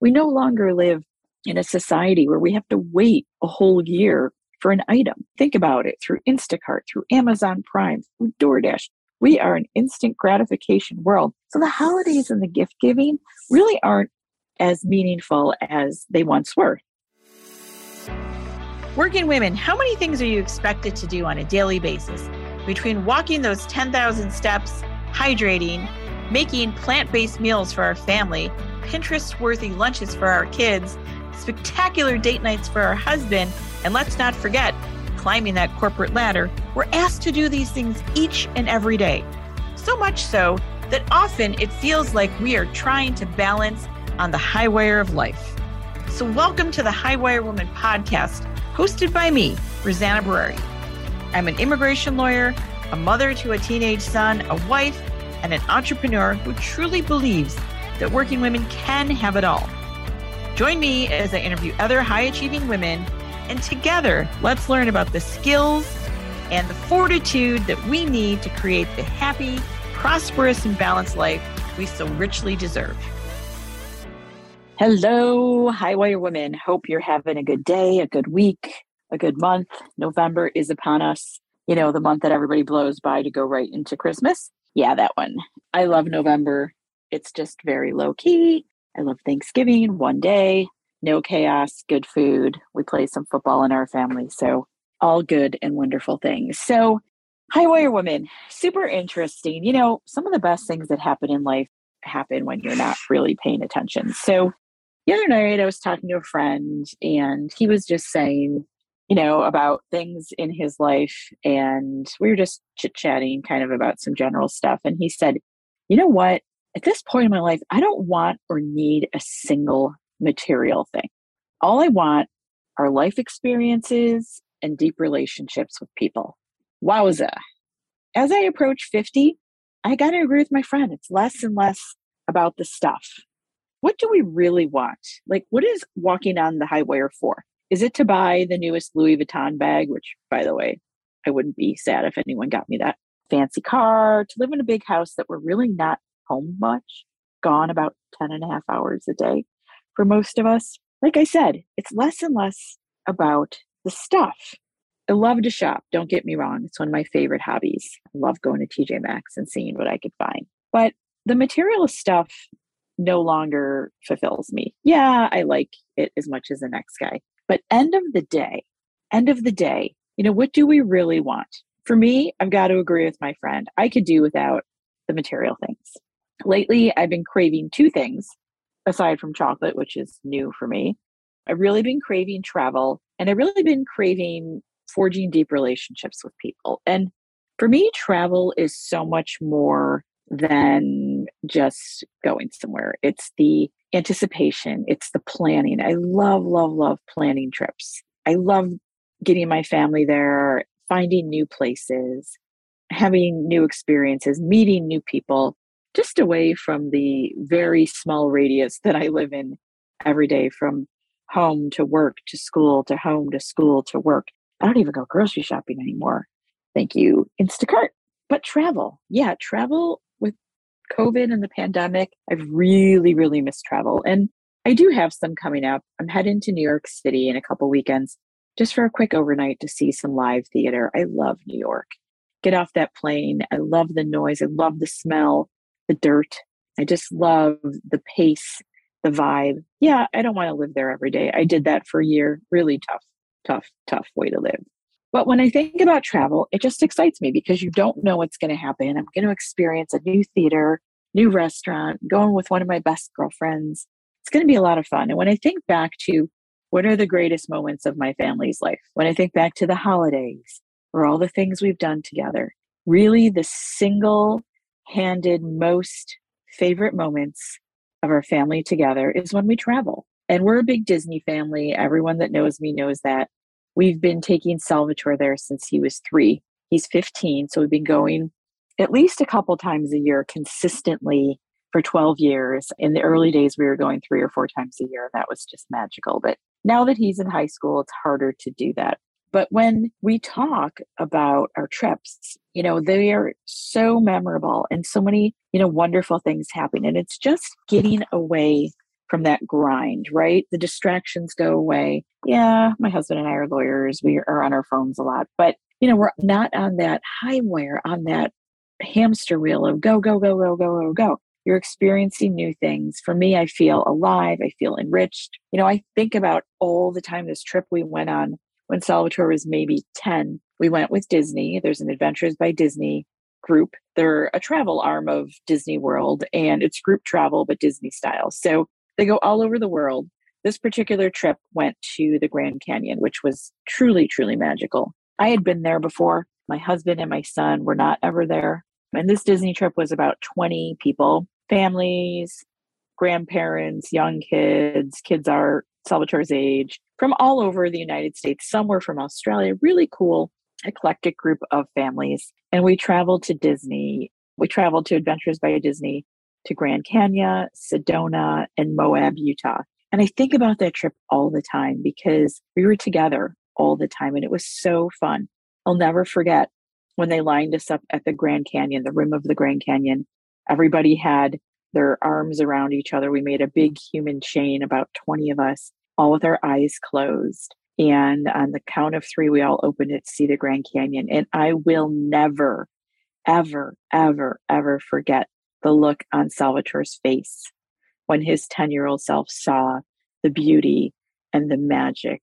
We no longer live in a society where we have to wait a whole year for an item. Think about it through Instacart, through Amazon Prime, through DoorDash. We are an instant gratification world. So the holidays and the gift giving really aren't as meaningful as they once were. Working women, how many things are you expected to do on a daily basis? Between walking those 10,000 steps, hydrating, making plant based meals for our family, Pinterest worthy lunches for our kids, spectacular date nights for our husband, and let's not forget, climbing that corporate ladder, we're asked to do these things each and every day. So much so that often it feels like we are trying to balance on the high wire of life. So, welcome to the High Wire Woman podcast, hosted by me, Rosanna Berardi. I'm an immigration lawyer, a mother to a teenage son, a wife, and an entrepreneur who truly believes that working women can have it all. Join me as I interview other high achieving women, and together, let's learn about the skills and the fortitude that we need to create the happy, prosperous, and balanced life we so richly deserve. Hello, High Wire Women. Hope you're having a good day, a good week, a good month. November is upon us. You know, the month that everybody blows by to go right into Christmas. Yeah, that one. I love November. It's just very low key. I love Thanksgiving, one day, no chaos, good food. We play some football in our family. So, all good and wonderful things. So, High Wire Women, super interesting. You know, some of the best things that happen in life happen when you're not really paying attention. So, the other night I was talking to a friend and he was just saying, you know, about things in his life. And we were just chit chatting kind of about some general stuff. And he said, you know what? At this point in my life, I don't want or need a single material thing. All I want are life experiences and deep relationships with people. Wowza. As I approach 50, I got to agree with my friend. It's less and less about the stuff what do we really want? Like, what is walking on the high wire for? Is it to buy the newest Louis Vuitton bag, which, by the way, I wouldn't be sad if anyone got me that fancy car, to live in a big house that we're really not home much, gone about 10 and a half hours a day for most of us? Like I said, it's less and less about the stuff. I love to shop, don't get me wrong. It's one of my favorite hobbies. I love going to TJ Maxx and seeing what I could find. But the material stuff no longer fulfills me. Yeah, I like it as much as the next guy. But end of the day, end of the day, you know, what do we really want? For me, I've got to agree with my friend. I could do without the material things. Lately, I've been craving two things aside from chocolate, which is new for me. I've really been craving travel and I've really been craving forging deep relationships with people. And for me, travel is so much more than just going somewhere. It's the anticipation, it's the planning. I love, love, love planning trips. I love getting my family there, finding new places, having new experiences, meeting new people, just away from the very small radius that I live in every day from home to work to school to home to school to work. I don't even go grocery shopping anymore. Thank you, Instacart. But travel, yeah, travel with COVID and the pandemic, I've really, really missed travel. And I do have some coming up. I'm heading to New York City in a couple weekends just for a quick overnight to see some live theater. I love New York. Get off that plane. I love the noise. I love the smell, the dirt. I just love the pace, the vibe. Yeah, I don't want to live there every day. I did that for a year. Really tough, tough, tough way to live. But when I think about travel, it just excites me because you don't know what's going to happen. I'm going to experience a new theater, new restaurant, going with one of my best girlfriends. It's going to be a lot of fun. And when I think back to what are the greatest moments of my family's life, when I think back to the holidays or all the things we've done together, really the single handed most favorite moments of our family together is when we travel. And we're a big Disney family. Everyone that knows me knows that. We've been taking Salvatore there since he was three. He's 15. So we've been going at least a couple times a year consistently for 12 years. In the early days, we were going three or four times a year. That was just magical. But now that he's in high school, it's harder to do that. But when we talk about our trips, you know, they are so memorable and so many, you know, wonderful things happen. And it's just getting away from that grind, right? The distractions go away. Yeah, my husband and I are lawyers. We are on our phones a lot, but you know, we're not on that high wire, on that hamster wheel of go, go, go, go, go, go, go. You're experiencing new things. For me, I feel alive. I feel enriched. You know, I think about all the time this trip we went on when Salvatore was maybe 10. We went with Disney. There's an Adventures by Disney group. They're a travel arm of Disney World and it's group travel, but Disney style. So they go all over the world. This particular trip went to the Grand Canyon, which was truly, truly magical. I had been there before. My husband and my son were not ever there. And this Disney trip was about 20 people, families, grandparents, young kids, kids are Salvatore's age, from all over the United States. Some were from Australia. Really cool, eclectic group of families. And we traveled to Disney. We traveled to Adventures by Disney to Grand Canyon, Sedona, and Moab, Utah. And I think about that trip all the time because we were together all the time and it was so fun. I'll never forget when they lined us up at the Grand Canyon, the rim of the Grand Canyon. Everybody had their arms around each other. We made a big human chain, about 20 of us, all with our eyes closed. And on the count of three, we all opened it to see the Grand Canyon. And I will never, ever, ever, ever forget the look on Salvatore's face when his 10 year old self saw the beauty and the magic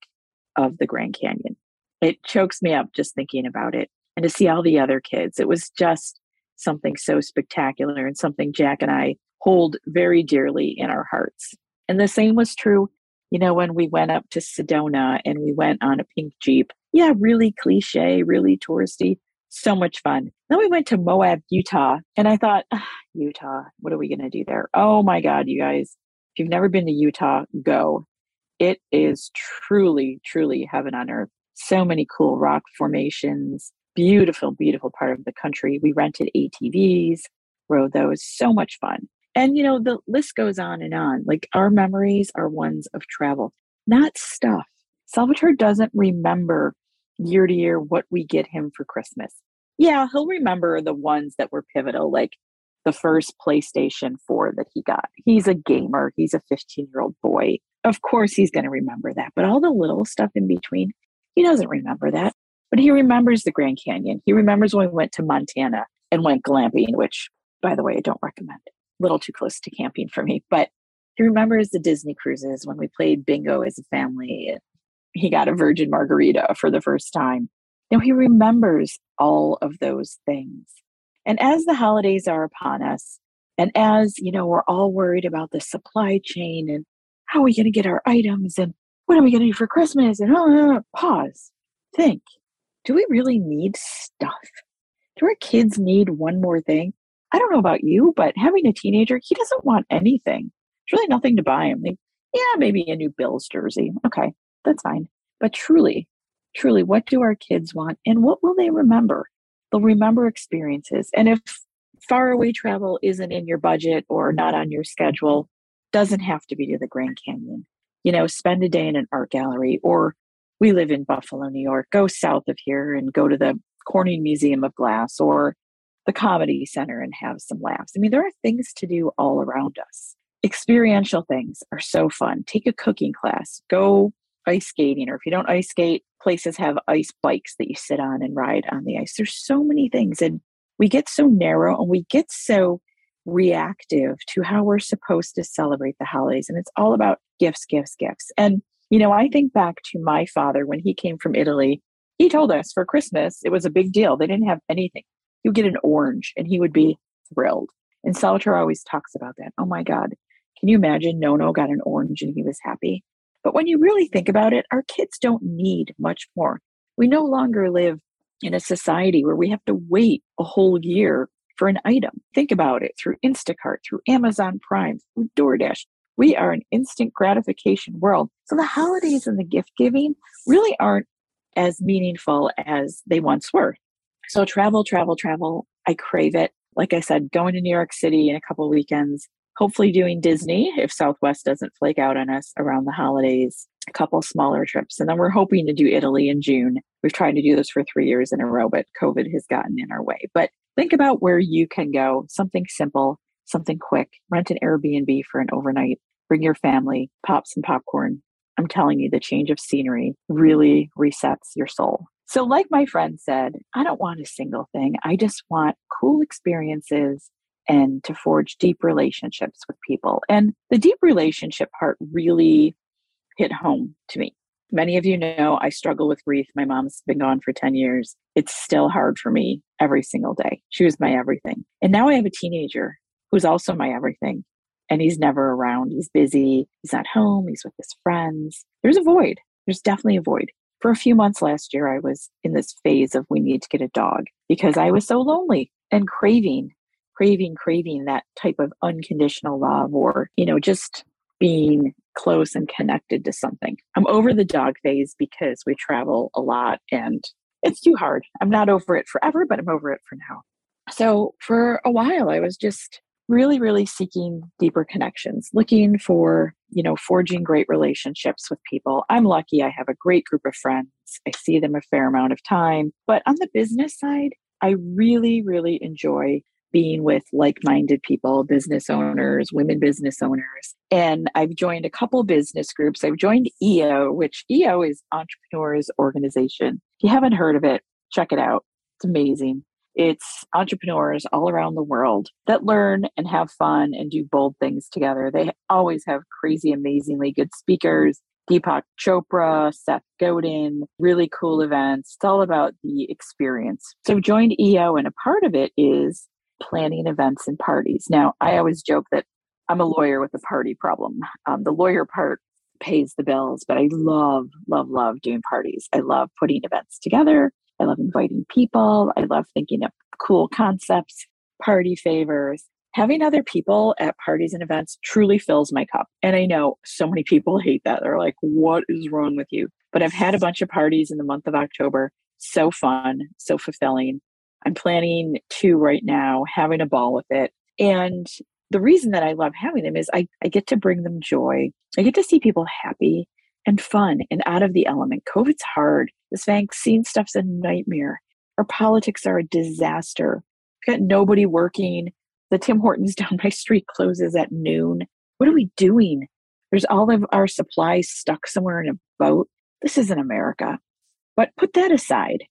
of the Grand Canyon. It chokes me up just thinking about it. And to see all the other kids, it was just something so spectacular and something Jack and I hold very dearly in our hearts. And the same was true, you know, when we went up to Sedona and we went on a pink Jeep. Yeah, really cliche, really touristy so much fun. Then we went to Moab, Utah, and I thought, ah, Utah, what are we going to do there? Oh my God, you guys, if you've never been to Utah, go. It is truly, truly heaven on earth. So many cool rock formations, beautiful, beautiful part of the country. We rented ATVs, rode those, so much fun. And, you know, the list goes on and on. Like our memories are ones of travel, not stuff. Salvatore doesn't remember year to year what we get him for Christmas. Yeah, he'll remember the ones that were pivotal, like the first PlayStation 4 that he got. He's a gamer, he's a 15 year old boy. Of course, he's going to remember that. But all the little stuff in between, he doesn't remember that. But he remembers the Grand Canyon. He remembers when we went to Montana and went glamping, which, by the way, I don't recommend. A little too close to camping for me. But he remembers the Disney cruises when we played bingo as a family he got a virgin margarita for the first time. Now he remembers all of those things. And as the holidays are upon us, and as you know, we're all worried about the supply chain and how are we going to get our items and what are we going to do for Christmas? And uh, pause, think, do we really need stuff? Do our kids need one more thing? I don't know about you, but having a teenager, he doesn't want anything. There's really nothing to buy him. They, yeah, maybe a new Bills jersey. Okay, that's fine. But truly, truly, what do our kids want and what will they remember? They'll remember experiences. And if far away travel isn't in your budget or not on your schedule, doesn't have to be to the Grand Canyon. You know, spend a day in an art gallery or we live in Buffalo, New York. Go south of here and go to the Corning Museum of Glass or the Comedy Center and have some laughs. I mean, there are things to do all around us. Experiential things are so fun. Take a cooking class, go ice skating, or if you don't ice skate, places have ice bikes that you sit on and ride on the ice. There's so many things. And we get so narrow and we get so reactive to how we're supposed to celebrate the holidays. And it's all about gifts, gifts, gifts. And, you know, I think back to my father when he came from Italy. He told us for Christmas, it was a big deal. They didn't have anything. He would get an orange and he would be thrilled. And Salvatore always talks about that. Oh my God. Can you imagine Nono got an orange and he was happy? But when you really think about it, our kids don't need much more. We no longer live in a society where we have to wait a whole year for an item. Think about it through Instacart, through Amazon Prime, through DoorDash. We are an instant gratification world. So the holidays and the gift giving really aren't as meaningful as they once were. So travel, travel, travel. I crave it. Like I said, going to New York City in a couple weekends, hopefully doing Disney if Southwest doesn't flake out on us around the holidays, a couple smaller trips. And then we're hoping to do Italy in June. We've tried to do this for three years in a row, but COVID has gotten in our way. But think about where you can go, something simple, something quick, rent an Airbnb for an overnight, bring your family, pop some popcorn. I'm telling you, the change of scenery really resets your soul. So, like my friend said, I don't want a single thing. I just want cool experiences and to forge deep relationships with people. And the deep relationship part really hit home to me. Many of you know I struggle with grief. My mom's been gone for 10 years. It's still hard for me every single day. She was my everything. And now I have a teenager who's also my everything. And he's never around. He's busy. He's at home. He's with his friends. There's a void. There's definitely a void. For a few months last year, I was in this phase of we need to get a dog because I was so lonely and craving, craving, craving that type of unconditional love or, you know, just being close and connected to something. I'm over the dog phase because we travel a lot and it's too hard. I'm not over it forever, but I'm over it for now. So for a while, I was just really, really seeking deeper connections, looking for, you know, forging great relationships with people. I'm lucky I have a great group of friends. I see them a fair amount of time. But on the business side, I really, really enjoy being with like minded people, business owners, women business owners. And I've joined a couple business groups. I've joined EO, which EO is Entrepreneurs Organization. If you haven't heard of it, check it out. It's amazing. It's entrepreneurs all around the world that learn and have fun and do bold things together. They always have crazy, amazingly good speakers. Deepak Chopra, Seth Godin, really cool events. It's all about the experience. So I've joined EO, and a part of it is planning events and parties. Now, I always joke that I'm a lawyer with a party problem. Um, the lawyer part pays the bills, but I love, love, love doing parties. I love putting events together. I love inviting people. I love thinking of cool concepts, party favors. Having other people at parties and events truly fills my cup. And I know so many people hate that. They're like, what is wrong with you? But I've had a bunch of parties in the month of October. So fun, so fulfilling. I'm planning two right now, having a ball with it. And the reason that I love having them is I, I get to bring them joy. I get to see people happy and fun and out of the element. COVID's hard. This vaccine stuff's a nightmare. Our politics are a disaster. We've got nobody working. The Tim Hortons down my street closes at noon. What are we doing? There's all of our supplies stuck somewhere in a boat. This isn't America. But put that aside.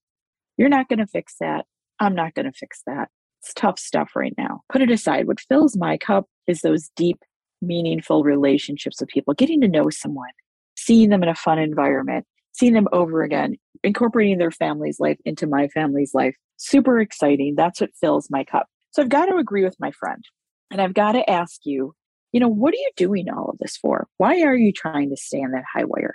You're not going to fix that. I'm not going to fix that. It's tough stuff right now. Put it aside. What fills my cup is those deep, meaningful relationships with people, getting to know someone, seeing them in a fun environment, seeing them over again, incorporating their family's life into my family's life. Super exciting. That's what fills my cup. So I've got to agree with my friend. And I've got to ask you, you know, what are you doing all of this for? Why are you trying to stay on that high wire?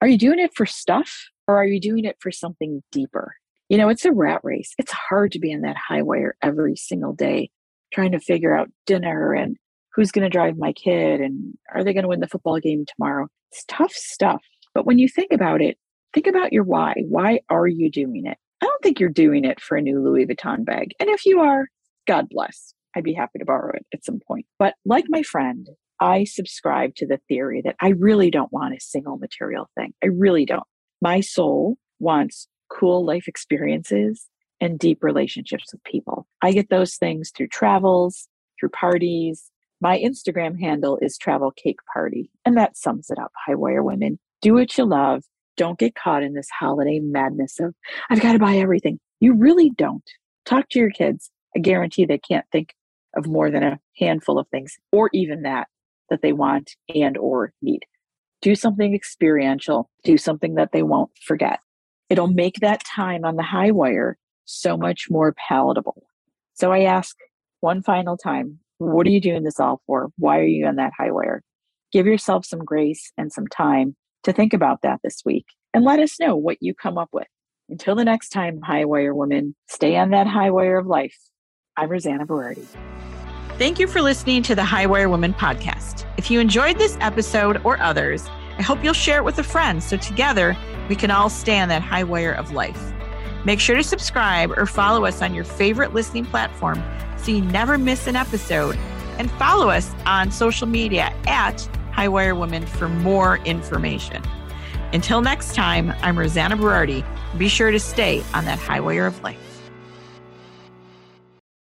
Are you doing it for stuff or are you doing it for something deeper? You know, it's a rat race. It's hard to be in that high wire every single day, trying to figure out dinner and who's going to drive my kid and are they going to win the football game tomorrow. It's tough stuff. But when you think about it, think about your why. Why are you doing it? I don't think you're doing it for a new Louis Vuitton bag. And if you are, God bless. I'd be happy to borrow it at some point. But like my friend, I subscribe to the theory that I really don't want a single material thing. I really don't. My soul wants cool life experiences and deep relationships with people. I get those things through travels, through parties. My Instagram handle is Travel Cake Party, and that sums it up. High wire women, do what you love. Don't get caught in this holiday madness of, I've got to buy everything. You really don't. Talk to your kids. I guarantee they can't think of more than a handful of things, or even that, that they want and or need. Do something experiential. Do something that they won't forget it'll make that time on the high wire so much more palatable. So I ask one final time, what are you doing this all for? Why are you on that high wire? Give yourself some grace and some time to think about that this week and let us know what you come up with. Until the next time, high wire woman, stay on that high wire of life. I'm Rosanna Berardi. Thank you for listening to the High Wire Women podcast. If you enjoyed this episode or others, I hope you'll share it with a friend so together we can all stay on that high wire of life. Make sure to subscribe or follow us on your favorite listening platform so you never miss an episode. And follow us on social media at Highwire Women for more information. Until next time, I'm Rosanna Berardi. Be sure to stay on that high wire of life.